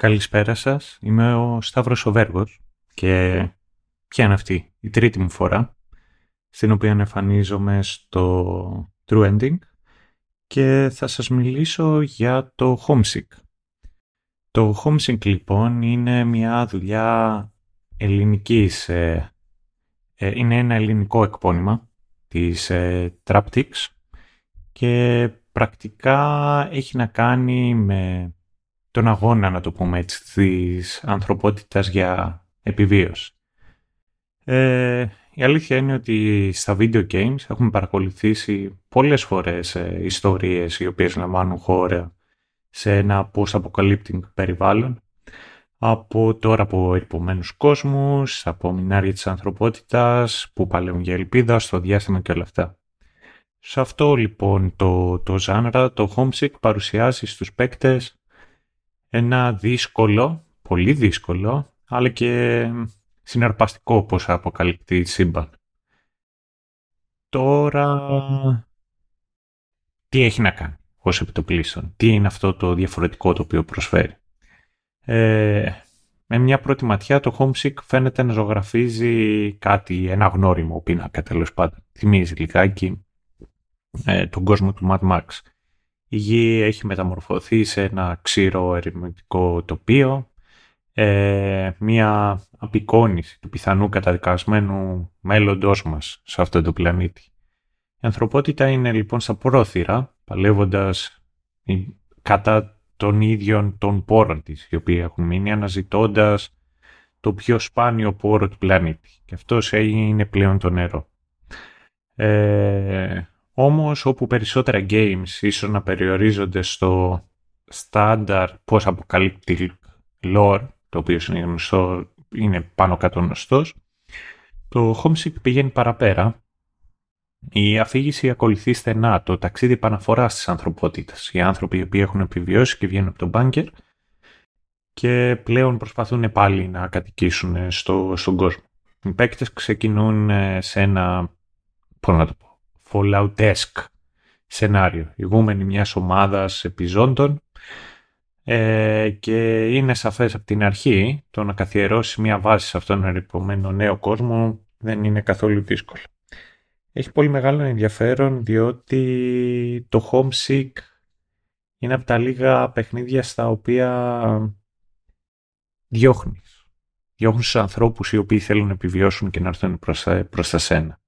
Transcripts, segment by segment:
Καλησπέρα σας. Είμαι ο Σταύρος ο Βέργος και ποια είναι αυτή η τρίτη μου φορά στην οποία εμφανίζομαι στο True Ending και θα σας μιλήσω για το Homesick. Το Homesick λοιπόν είναι μια δουλειά ελληνικής, ε, ε, είναι ένα ελληνικό εκπώνημα της ε, Traptics και πρακτικά έχει να κάνει με τον αγώνα, να το πούμε έτσι, της ανθρωπότητας για επιβίωση. Ε, η αλήθεια είναι ότι στα video games έχουμε παρακολουθήσει πολλές φορές ε, ιστορίες οι οποίες λαμβάνουν χώρα σε ένα post-apocalyptic περιβάλλον από τώρα από ερυπωμένους κόσμους, από μινάρια της ανθρωπότητας που παλαιούν για ελπίδα στο διάστημα και όλα αυτά. Σε αυτό λοιπόν το, το ζάνρα, το Homesick παρουσιάζει στους παίκτες ένα δύσκολο, πολύ δύσκολο, αλλά και συναρπαστικό όπως αποκαλύπτει σύμπαν. Τώρα, τι έχει να κάνει ως επιτοπλίστων, τι είναι αυτό το διαφορετικό το οποίο προσφέρει; Ε, με μια πρώτη ματιά το Homesick φαίνεται να ζωγραφίζει κάτι, ένα γνώριμο πίνακα τέλος πάντων. Θυμίζει λιγάκι ε, τον κόσμο του Mad Max. Η γη έχει μεταμορφωθεί σε ένα ξύρο ερημητικό τοπίο, ε, μια απεικόνηση του πιθανού καταδικασμένου μέλλοντός μας σε αυτό το πλανήτη. Η ανθρωπότητα είναι λοιπόν στα πρόθυρα, παλεύοντας κατά των ίδιων των πόρων της, οι οποίοι έχουν μείνει αναζητώντας το πιο σπάνιο πόρο του πλανήτη. Και αυτός είναι πλέον το νερό. Ε, όμως όπου περισσότερα games ίσως να περιορίζονται στο στάνταρ πώς αποκαλύπτει lore, το οποίο είναι γνωστό, είναι πάνω κάτω γνωστός, το Homesick πηγαίνει παραπέρα. Η αφήγηση ακολουθεί στενά το ταξίδι επαναφοράς της ανθρωπότητας. Οι άνθρωποι οι οποίοι έχουν επιβιώσει και βγαίνουν από τον μπάνκερ και πλέον προσπαθούν πάλι να κατοικήσουν στο, στον κόσμο. Οι παίκτες ξεκινούν σε ένα, πώς να το πω, Fallout-esque σενάριο, ηγούμενη μιας ομάδας επιζώντων ε, και είναι σαφές από την αρχή το να καθιερώσει μια βάση σε αυτόν τον ερυπωμένο νέο κόσμο δεν είναι καθόλου δύσκολο. Έχει πολύ μεγάλο ενδιαφέρον διότι το Homesick είναι από τα λίγα παιχνίδια στα οποία διώχνεις. Διώχνεις τους ανθρώπους οι οποίοι θέλουν να επιβιώσουν και να έρθουν προς, προς τα σένα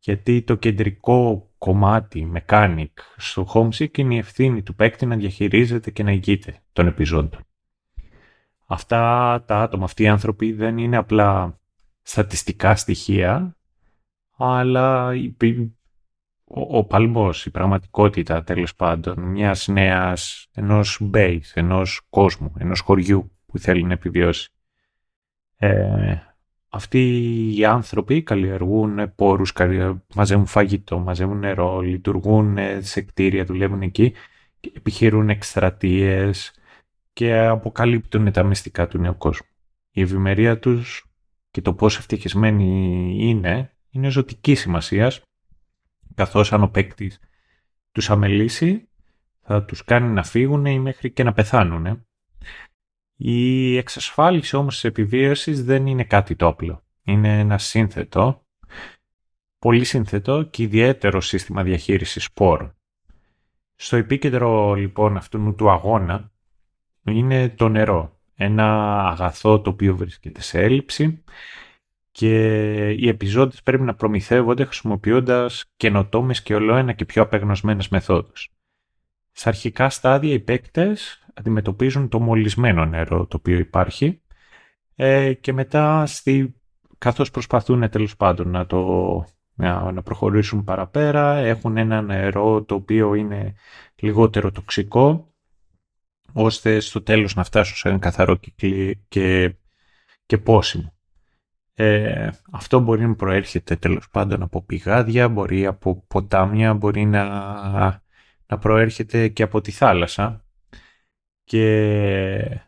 γιατί το κεντρικό κομμάτι, mechanic, στο Homesick είναι η ευθύνη του παίκτη να διαχειρίζεται και να ηγείται των επιζώντων. Αυτά τα άτομα, αυτοί οι άνθρωποι δεν είναι απλά στατιστικά στοιχεία, αλλά ο, ο παλμός, η πραγματικότητα τέλος πάντων μιας νέας, ενός base, ενός κόσμου, ενός χωριού που θέλει να επιβιώσει. Ε, αυτοί οι άνθρωποι καλλιεργούν πόρους, μαζεύουν φαγητό, μαζεύουν νερό, λειτουργούν σε κτίρια, δουλεύουν εκεί, επιχειρούν εκστρατείες και αποκαλύπτουν τα μυστικά του νέου κόσμου. Η ευημερία τους και το πόσο ευτυχισμένοι είναι, είναι ζωτική σημασία, καθώς αν ο παίκτης τους αμελήσει, θα τους κάνει να φύγουν ή μέχρι και να πεθάνουν. Η εξασφάλιση όμως της επιβίωσης δεν είναι κάτι το απλό. Είναι ένα σύνθετο, πολύ σύνθετο και ιδιαίτερο σύστημα διαχείρισης σπόρων. Στο επίκεντρο λοιπόν αυτού του αγώνα είναι το νερό. Ένα αγαθό το οποίο βρίσκεται σε έλλειψη και οι επιζώντες πρέπει να προμηθεύονται χρησιμοποιώντας καινοτόμες και ολοένα και πιο απεγνωσμένες μεθόδους. Στα αρχικά στάδια οι παίκτες αντιμετωπίζουν το μολυσμένο νερό το οποίο υπάρχει ε, και μετά στη, καθώς προσπαθούν τέλος πάντων να, το, να, προχωρήσουν παραπέρα έχουν ένα νερό το οποίο είναι λιγότερο τοξικό ώστε στο τέλος να φτάσουν σε ένα καθαρό και, και, και πόσιμο. Ε, αυτό μπορεί να προέρχεται τέλος πάντων από πηγάδια, μπορεί από ποτάμια, μπορεί να, να προέρχεται και από τη θάλασσα και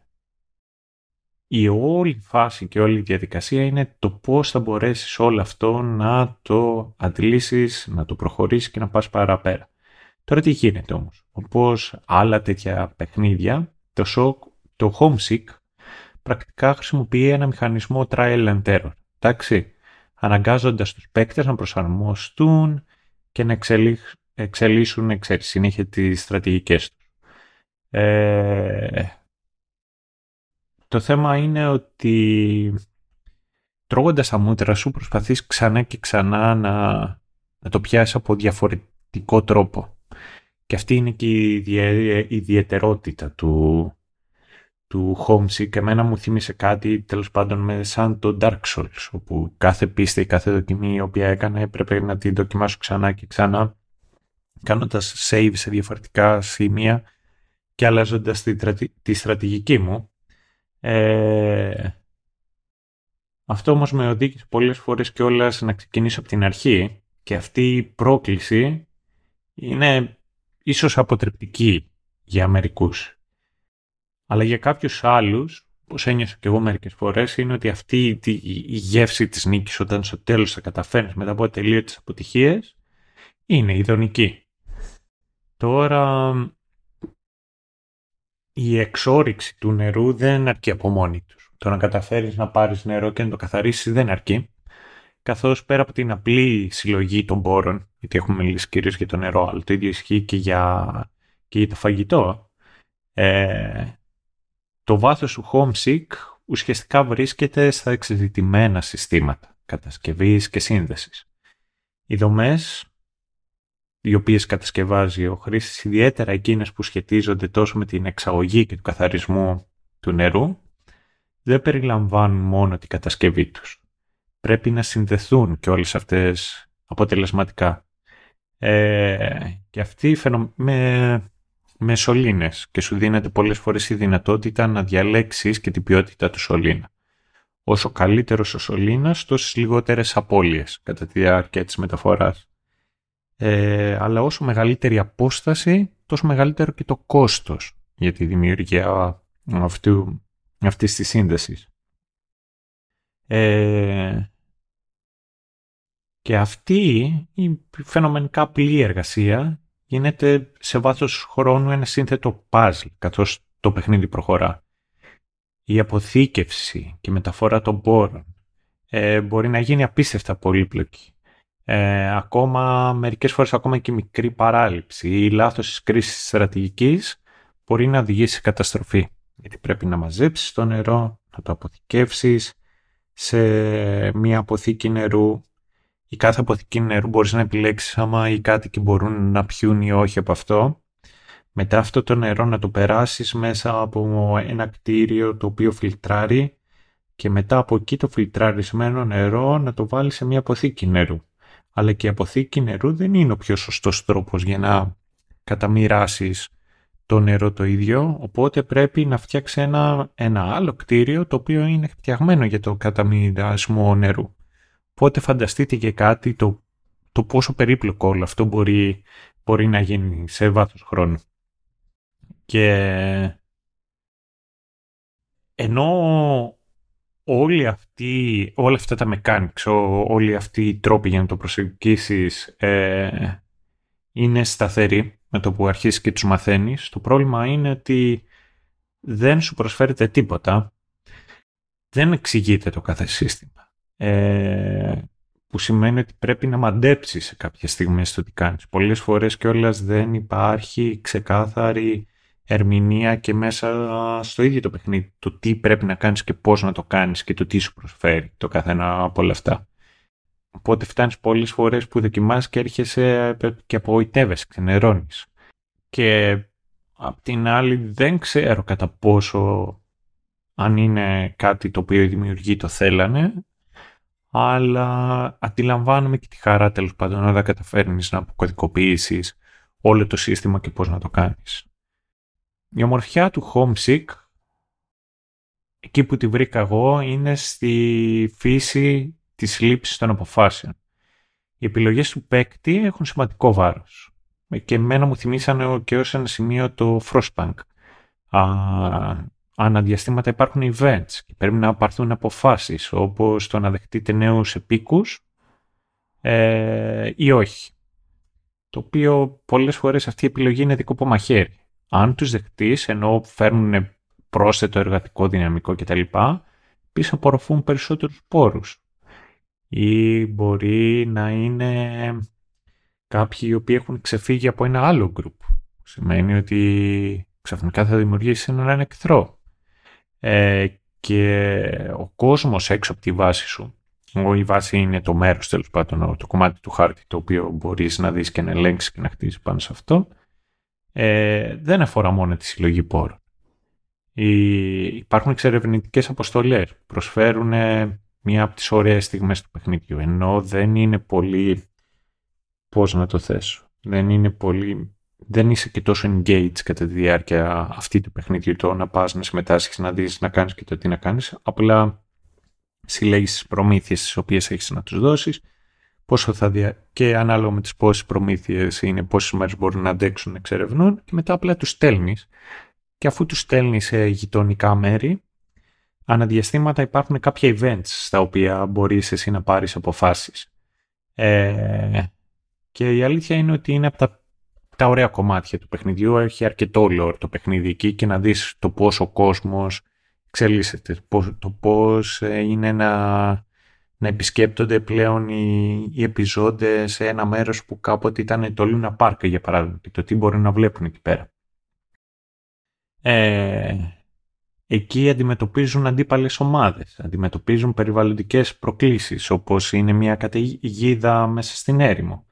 η όλη φάση και όλη η διαδικασία είναι το πώς θα μπορέσεις όλο αυτό να το αντλήσεις, να το προχωρήσεις και να πας παραπέρα. Τώρα τι γίνεται όμως; Όπως άλλα τέτοια παιχνίδια, το σοκ το Homesick πρακτικά χρησιμοποιεί ένα μηχανισμό trial and error. Εντάξει, αναγκάζοντας τους παίκτες να προσαρμοστούν και να εξελίσσουν ξέρεις, συνέχεια τις στρατηγικές τους. Ε, το θέμα είναι ότι τρώγοντας τα μούτρα σου προσπαθείς ξανά και ξανά να, να το πιάσεις από διαφορετικό τρόπο. Και αυτή είναι και η ιδιαιτερότητα του, του Homesick. Εμένα μου θύμισε κάτι τέλος πάντων με σαν το Dark Souls, όπου κάθε πίστη ή κάθε δοκιμή η οποία έκανα έπρεπε να την δοκιμάσω ξανά και ξανά, κάνοντας save σε διαφορετικά σημεία και αλλάζοντας τη, τη στρατηγική μου. Ε, αυτό όμως με οδήγησε πολλές φορές και όλα να ξεκινήσω από την αρχή και αυτή η πρόκληση είναι ίσως αποτρεπτική για μερικούς. Αλλά για κάποιους άλλους, όπως ένιωσα και εγώ μερικές φορές, είναι ότι αυτή η γεύση της νίκης όταν στο τέλος θα καταφέρνεις μετά από τελείωτες αποτυχίες, είναι ειδονική. Τώρα, η εξόριξη του νερού δεν αρκεί από μόνη τους. Το να καταφέρεις να πάρεις νερό και να το καθαρίσεις δεν αρκεί. Καθώς πέρα από την απλή συλλογή των πόρων, γιατί έχουμε μιλήσει κυρίως για το νερό, αλλά το ίδιο ισχύει και για, και για το φαγητό, ε, το βάθος του Homesick ουσιαστικά βρίσκεται στα εξειδικευμένα συστήματα κατασκευής και σύνδεσης. Οι δομές οι οποίες κατασκευάζει ο χρήστης, ιδιαίτερα εκείνες που σχετίζονται τόσο με την εξαγωγή και του καθαρισμού του νερού, δεν περιλαμβάνουν μόνο την κατασκευή τους. Πρέπει να συνδεθούν και όλες αυτές αποτελεσματικά. Ε, και αυτή με, με σωλήνες και σου δίνεται πολλές φορές η δυνατότητα να διαλέξεις και την ποιότητα του σωλήνα. Όσο καλύτερος ο σωλήνας, τόσες λιγότερες απώλειες κατά τη διάρκεια της μεταφοράς. Ε, αλλά όσο μεγαλύτερη απόσταση, τόσο μεγαλύτερο και το κόστος για τη δημιουργία αυτού, αυτής της σύνδεσης. Ε, και αυτή η φαινομενικά απλή εργασία γίνεται σε βάθος χρόνου ένα σύνθετο puzzle, καθώς το παιχνίδι προχωρά. Η αποθήκευση και η μεταφορά των πόρων ε, μπορεί να γίνει απίστευτα πολύπλοκη. Ε, ακόμα, μερικές φορές ακόμα και μικρή παράληψη ή λάθος της κρίσης στρατηγικής μπορεί να οδηγήσει σε καταστροφή. Γιατί πρέπει να μαζέψεις το νερό, να το αποθηκεύσεις σε μια αποθήκη νερού. Η κάθε αποθήκη νερού μπορείς να επιλέξεις άμα οι κάτοικοι μπορούν να πιούν ή όχι από αυτό. Μετά αυτό το νερό να το περάσεις μέσα από ένα κτίριο το οποίο φιλτράρει και μετά από εκεί το φιλτραρισμένο νερό να το βάλεις σε μια αποθήκη νερού αλλά και η αποθήκη νερού δεν είναι ο πιο σωστός τρόπος για να καταμοιράσεις το νερό το ίδιο, οπότε πρέπει να φτιάξεις ένα, ένα άλλο κτίριο το οποίο είναι φτιαγμένο για το καταμοιρασμό νερού. Οπότε φανταστείτε και κάτι το, το πόσο περίπλοκο όλο αυτό μπορεί, μπορεί να γίνει σε βάθος χρόνου. Και ενώ όλοι αυτοί, όλα αυτά τα mechanics, όλοι αυτοί οι τρόποι για να το προσεγγίσεις ε, είναι σταθεροί με το που αρχίσεις και τους μαθαίνεις. Το πρόβλημα είναι ότι δεν σου προσφέρεται τίποτα. Δεν εξηγείται το κάθε σύστημα. Ε, που σημαίνει ότι πρέπει να μαντέψεις σε κάποια στιγμή στο τι κάνεις. Πολλές φορές κιόλας δεν υπάρχει ξεκάθαρη ερμηνεία και μέσα στο ίδιο το παιχνίδι. Το τι πρέπει να κάνεις και πώς να το κάνεις και το τι σου προσφέρει το καθένα από όλα αυτά. Οπότε φτάνεις πολλές φορές που δοκιμάζεις και έρχεσαι και απογοητεύεσαι, ξενερώνεις. Και απ' την άλλη δεν ξέρω κατά πόσο αν είναι κάτι το οποίο οι δημιουργοί το θέλανε, αλλά αντιλαμβάνομαι και τη χαρά τέλος πάντων όταν καταφέρνεις να αποκωδικοποιήσεις όλο το σύστημα και πώς να το κάνεις. Η ομορφιά του Homesick, εκεί που τη βρήκα εγώ, είναι στη φύση της λήψης των αποφάσεων. Οι επιλογές του παίκτη έχουν σημαντικό βάρος. Και εμένα μου θυμίσανε και ως ένα σημείο το Frostpunk. αναδιαστήματα υπάρχουν events και πρέπει να πάρθουν αποφάσεις όπως το να δεχτείτε νέους επίκους ε, ή όχι. Το οποίο πολλές φορές αυτή η επιλογή είναι δικό από μαχαίρι αν τους δεχτείς, ενώ φέρνουν πρόσθετο εργατικό δυναμικό κτλ. Επίσης απορροφούν περισσότερους πόρους. Ή μπορεί να είναι κάποιοι οι οποίοι έχουν ξεφύγει από ένα άλλο group. Σημαίνει ότι ξαφνικά θα δημιουργήσει έναν εχθρό. Ε, και ο κόσμος έξω από τη βάση σου, η βάση είναι το μέρος τέλος πάντων, το κομμάτι του χάρτη το οποίο μπορείς να δεις και να ελέγξεις και να χτίσεις πάνω σε αυτό, ε, δεν αφορά μόνο τη συλλογή πόρων. υπάρχουν εξερευνητικές αποστολές που προσφέρουν μία από τις ωραίες στιγμές του παιχνιδιού, ενώ δεν είναι πολύ, πώς να το θέσω, δεν είναι πολύ δεν είσαι και τόσο engaged κατά τη διάρκεια αυτή του παιχνιδιού το να πας να συμμετάσχεις, να δεις, να κάνεις και το τι να κάνεις. Απλά συλλέγεις τις προμήθειες τις οποίες έχεις να τους δώσεις πόσο θα δια... και ανάλογα με τις πόσες προμήθειες είναι, πόσες μέρες μπορούν να αντέξουν να εξερευνούν και μετά απλά τους στέλνεις. και αφού τους στέλνεις σε γειτονικά μέρη αναδιαστήματα υπάρχουν κάποια events στα οποία μπορείς εσύ να πάρεις αποφάσεις. Ε, και η αλήθεια είναι ότι είναι από τα τα ωραία κομμάτια του παιχνιδιού. Έχει αρκετό lore το παιχνίδι εκεί και να δεις το πώς ο κόσμος εξελίσσεται. Το πώς ε, είναι να, να επισκέπτονται πλέον οι, οι επιζώντες σε ένα μέρος που κάποτε ήταν το Luna Park για παράδειγμα και το τι μπορεί να βλέπουν εκεί πέρα. Ε, εκεί αντιμετωπίζουν αντίπαλες ομάδες, αντιμετωπίζουν περιβαλλοντικές προκλήσεις όπως είναι μια καταιγίδα μέσα στην έρημο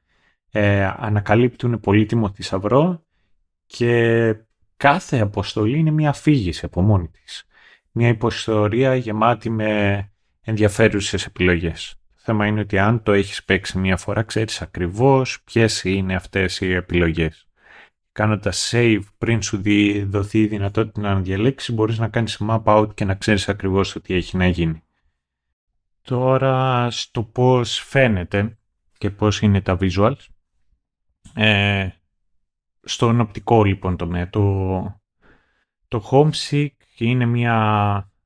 ε, ανακαλύπτουν πολύτιμο θησαυρό και κάθε αποστολή είναι μια αφήγηση από μόνη της. Μια υποστορία γεμάτη με ενδιαφέρουσες επιλογές. Το θέμα είναι ότι αν το έχεις παίξει μια φορά ξέρεις ακριβώς ποιες είναι αυτές οι επιλογές. Κάνοντας save πριν σου δοθεί η δυνατότητα να διαλέξεις μπορείς να κάνεις map out και να ξέρεις ακριβώς το τι έχει να γίνει. Τώρα στο πώς φαίνεται και πώς είναι τα visuals ε, στον οπτικό λοιπόν τομέα. Το, το Homesick είναι μια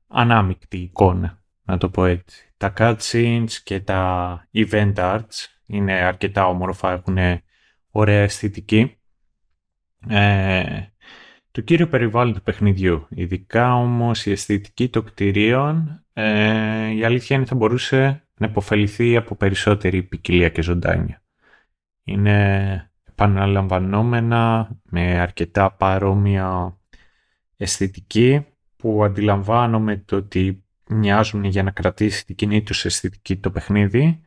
ανάμεικτη εικόνα, να το πω έτσι. Τα cutscenes και τα event arts είναι αρκετά όμορφα, έχουν ωραία αισθητική. Ε, το κύριο περιβάλλον του παιχνιδιού, ειδικά όμως η αισθητική των κτηρίων, ε, η αλήθεια είναι θα μπορούσε να υποφεληθεί από περισσότερη ποικιλία και ζωντάνια. Είναι επαναλαμβανόμενα με αρκετά παρόμοια αισθητική που αντιλαμβάνομαι το ότι μοιάζουν για να κρατήσει την κοινή τους αισθητική το παιχνίδι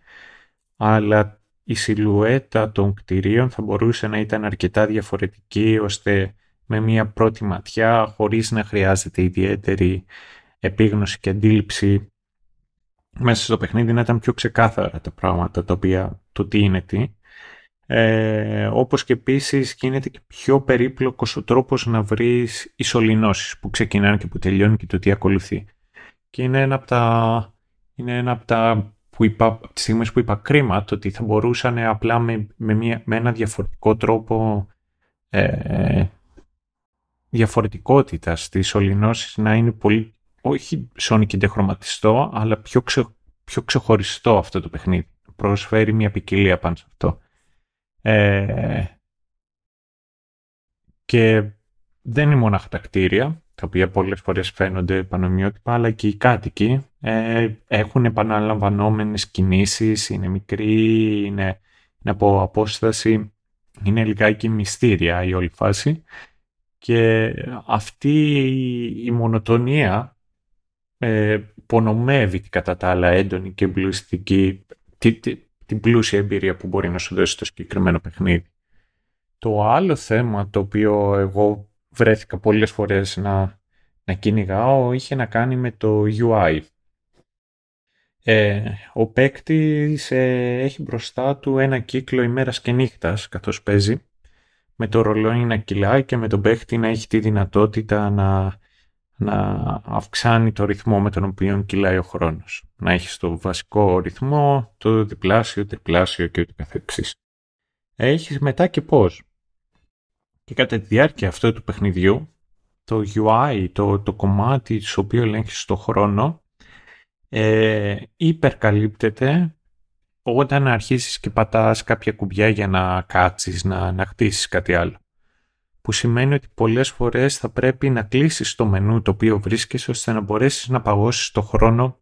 αλλά η σιλουέτα των κτηρίων θα μπορούσε να ήταν αρκετά διαφορετική ώστε με μια πρώτη ματιά χωρίς να χρειάζεται ιδιαίτερη επίγνωση και αντίληψη μέσα στο παιχνίδι να ήταν πιο ξεκάθαρα τα πράγματα τα οποία το τι είναι τι ε, όπως και επίσης γίνεται και πιο περίπλοκος ο τρόπος να βρεις ισολυνώσεις που ξεκινάνε και που τελειώνουν και το τι ακολουθεί. Και είναι ένα από τα, είναι ένα από τα που είπα, από τις στιγμές που είπα κρίμα, το ότι θα μπορούσαν απλά με, με, μια, με ένα διαφορετικό τρόπο ε, διαφορετικότητας στις ολυνώσεις να είναι πολύ, όχι και χρωματιστό, αλλά πιο, πιο ξεχωριστό αυτό το παιχνίδι. Προσφέρει μια ποικιλία πάνω σε αυτό. Ε, και δεν είναι μόνο τα κτίρια, τα οποία πολλές φορές φαίνονται πανομοιότυπα, αλλά και οι κάτοικοι ε, έχουν επαναλαμβανόμενες κινήσεις, είναι μικροί, είναι, είναι από απόσταση, είναι λιγάκι μυστήρια η όλη φάση. Και αυτή η μονοτονία ε, υπονομεύει κατά τα άλλα έντονη και εμπλουστική, την πλούσια εμπειρία που μπορεί να σου δώσει το συγκεκριμένο παιχνίδι. Το άλλο θέμα το οποίο εγώ βρέθηκα πολλές φορές να, να κυνηγάω είχε να κάνει με το UI. Ε, ο παίκτης ε, έχει μπροστά του ένα κύκλο ημέρας και νύχτας καθώς παίζει με το ρολόι να κυλάει και με τον παίκτη να έχει τη δυνατότητα να να αυξάνει το ρυθμό με τον οποίο κυλάει ο χρόνος. Να έχει το βασικό ρυθμό, το διπλάσιο, τριπλάσιο και ούτω καθεξής. Έχεις μετά και πώς. Και κατά τη διάρκεια αυτού του παιχνιδιού, το UI, το, το κομμάτι στο οποίο ελέγχεις το χρόνο, ε, υπερκαλύπτεται όταν αρχίσεις και πατάς κάποια κουμπιά για να κάτσεις, να, να χτίσεις κάτι άλλο. που σημαίνει ότι πολλές φορές θα πρέπει να κλείσεις το μενού το οποίο βρίσκεσαι ώστε να μπορέσεις να παγώσεις το χρόνο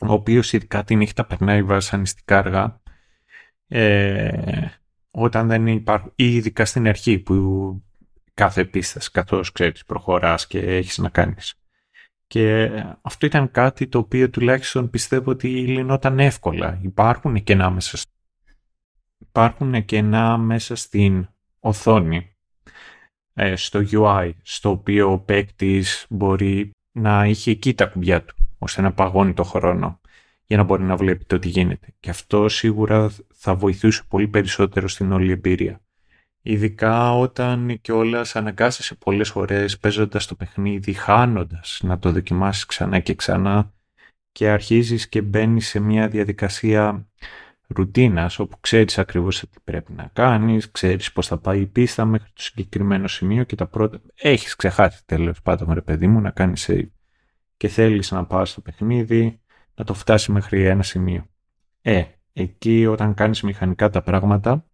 ο οποίος ειδικά τη νύχτα περνάει βασανιστικά αργά ε, όταν δεν υπάρχουν ή ειδικά στην αρχή που κάθε επίσταση καθώς ξέρεις προχωράς και έχεις να κάνεις. Και αυτό ήταν κάτι το οποίο τουλάχιστον πιστεύω ότι λυνόταν εύκολα. Υπάρχουν κενά μέσα, υπάρχουν κενά μέσα στην οθόνη, ε, στο UI, στο οποίο ο παίκτης μπορεί να είχε εκεί τα κουμπιά του, ώστε να παγώνει το χρόνο για να μπορεί να βλέπει το τι γίνεται. Και αυτό σίγουρα θα βοηθούσε πολύ περισσότερο στην όλη εμπειρία. Ειδικά όταν κιόλας αναγκάσεσαι πολλές φορές παίζοντας το παιχνίδι, χάνοντας να το δοκιμάσεις ξανά και ξανά και αρχίζεις και μπαίνεις σε μια διαδικασία ρουτίνας όπου ξέρεις ακριβώς τι πρέπει να κάνεις, ξέρεις πώς θα πάει η πίστα μέχρι το συγκεκριμένο σημείο και τα πρώτα... Έχεις ξεχάσει τέλος πάντων ρε παιδί μου να κάνεις save και θέλεις να πας στο παιχνίδι να το φτάσει μέχρι ένα σημείο. Ε, εκεί όταν κάνεις μηχανικά τα πράγματα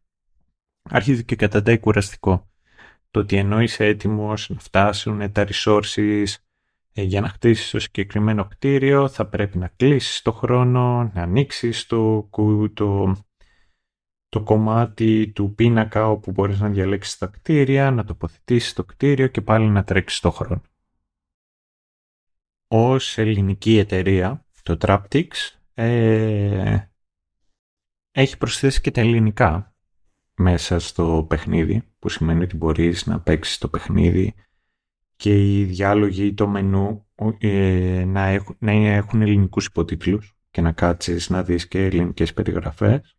αρχίζει και καταντάει κουραστικό. Το ότι ενώ είσαι έτοιμος να φτάσουν τα resources ε, για να χτίσεις το συγκεκριμένο κτίριο θα πρέπει να κλείσεις το χρόνο, να ανοίξεις το, το, το κομμάτι του πίνακα όπου μπορείς να διαλέξεις τα κτίρια, να τοποθετήσεις το κτίριο και πάλι να τρέξεις το χρόνο. Ως ελληνική εταιρεία, το Traptix ε, έχει προσθέσει και τα ελληνικά μέσα στο παιχνίδι, που σημαίνει ότι μπορείς να παίξεις το παιχνίδι και οι διάλογοι ή το μενού ε, να, έχουν, να έχουν ελληνικούς υποτίτλους και να κάτσεις να δεις και ελληνικές περιγραφές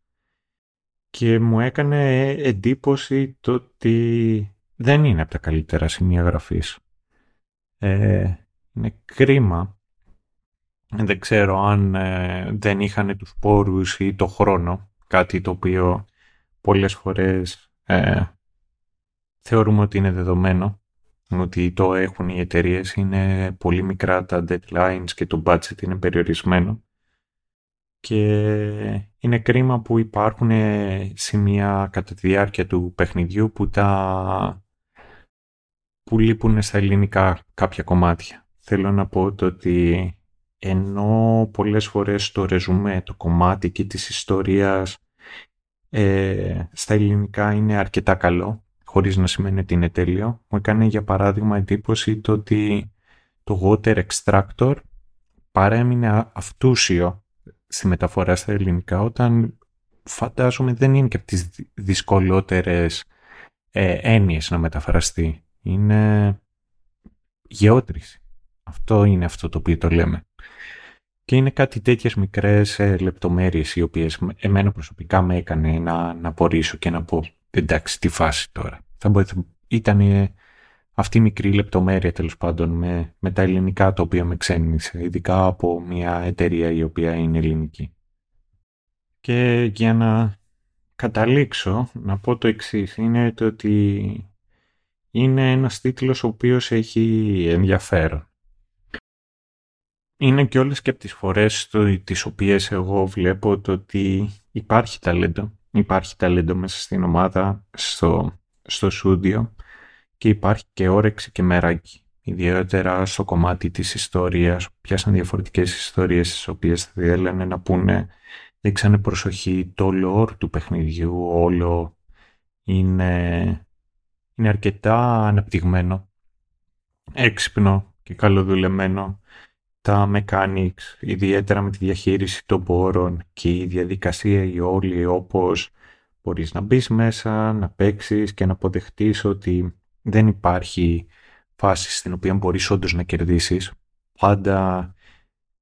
και μου έκανε εντύπωση το ότι δεν είναι από τα καλύτερα σημεία γραφής. Ε, είναι κρίμα. Δεν ξέρω αν ε, δεν είχαν τους πόρους ή το χρόνο, κάτι το οποίο πολλές φορές ε, θεωρούμε ότι είναι δεδομένο ότι το έχουν οι εταιρείες είναι πολύ μικρά τα deadlines και το budget είναι περιορισμένο και είναι κρίμα που υπάρχουν σημεία κατά τη διάρκεια του παιχνιδιού που τα που λείπουν στα ελληνικά κάποια κομμάτια. Θέλω να πω το ότι ενώ πολλές φορές το ρεζουμέ, το κομμάτι και της ιστορίας ε, στα ελληνικά είναι αρκετά καλό, χωρίς να σημαίνει ότι είναι τέλειο. Μου έκανε για παράδειγμα εντύπωση το ότι το water extractor παρέμεινε αυτούσιο στη μεταφορά στα ελληνικά όταν φαντάζομαι δεν είναι και από τις δυσκολότερες ε, έννοιες να μεταφραστεί. Είναι γεώτρηση. Αυτό είναι αυτό το οποίο το λέμε. Και είναι κάτι τέτοιες μικρές ε, λεπτομέρειες οι οποίες εμένα προσωπικά με έκανε να, να απορρίσω και να πω εντάξει τι φάση τώρα. Θα μπορείτε, ήταν αυτή η μικρή λεπτομέρεια τέλος πάντων με, με τα ελληνικά τα οποία με ξένησε, ειδικά από μια εταιρεία η οποία είναι ελληνική. Και για να καταλήξω να πω το εξής είναι το ότι είναι ένας τίτλος ο οποίος έχει ενδιαφέρον είναι και όλες και από τις φορές το, τις οποίες εγώ βλέπω το ότι υπάρχει ταλέντο. Υπάρχει ταλέντο μέσα στην ομάδα, στο, στο σούντιο και υπάρχει και όρεξη και μεράκι. Ιδιαίτερα στο κομμάτι της ιστορίας, πιάσαν διαφορετικές ιστορίες τις οποίες θα θέλανε να πούνε δείξανε προσοχή, το lore του παιχνιδιού όλο είναι, είναι αρκετά αναπτυγμένο, έξυπνο και καλοδουλεμένο τα mechanics, ιδιαίτερα με τη διαχείριση των πόρων και η διαδικασία η όλη όπως μπορείς να μπεις μέσα, να παίξεις και να αποδεχτείς ότι δεν υπάρχει φάση στην οποία μπορείς όντως να κερδίσεις. Πάντα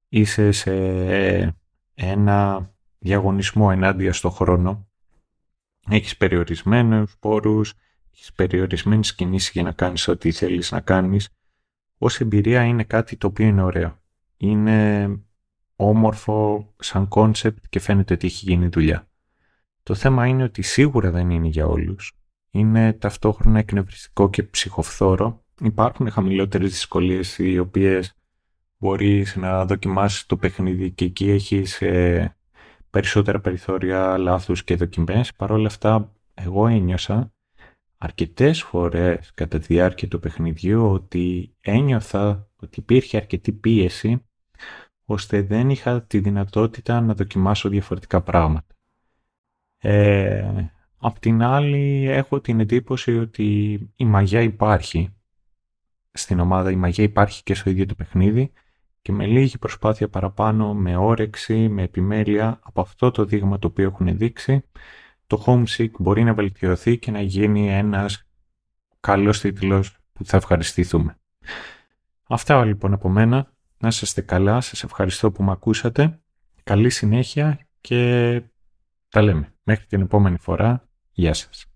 είσαι σε ένα διαγωνισμό ενάντια στο χρόνο. Έχεις περιορισμένους πόρους, έχεις περιορισμένες κινήσεις για να κάνεις ό,τι θέλεις να κάνεις. Ως εμπειρία είναι κάτι το οποίο είναι ωραίο είναι όμορφο σαν concept και φαίνεται ότι έχει γίνει δουλειά. Το θέμα είναι ότι σίγουρα δεν είναι για όλους. Είναι ταυτόχρονα εκνευριστικό και ψυχοφθόρο. Υπάρχουν χαμηλότερες δυσκολίες οι οποίες μπορείς να δοκιμάσεις το παιχνίδι και εκεί έχεις ε, περισσότερα περιθώρια λάθους και δοκιμές. Παρ' όλα αυτά εγώ ένιωσα αρκετές φορές κατά τη διάρκεια του παιχνιδιού ότι ένιωθα ότι υπήρχε αρκετή πίεση ώστε δεν είχα τη δυνατότητα να δοκιμάσω διαφορετικά πράγματα. Ε, απ' την άλλη έχω την εντύπωση ότι η μαγιά υπάρχει στην ομάδα, η μαγιά υπάρχει και στο ίδιο το παιχνίδι και με λίγη προσπάθεια παραπάνω, με όρεξη, με επιμέλεια από αυτό το δείγμα το οποίο έχουν δείξει, το Homesick μπορεί να βελτιωθεί και να γίνει ένας καλός τίτλος που θα ευχαριστηθούμε. Αυτά λοιπόν από μένα. Να είστε καλά. Σας ευχαριστώ που με ακούσατε. Καλή συνέχεια και τα λέμε. Μέχρι την επόμενη φορά. Γεια σας.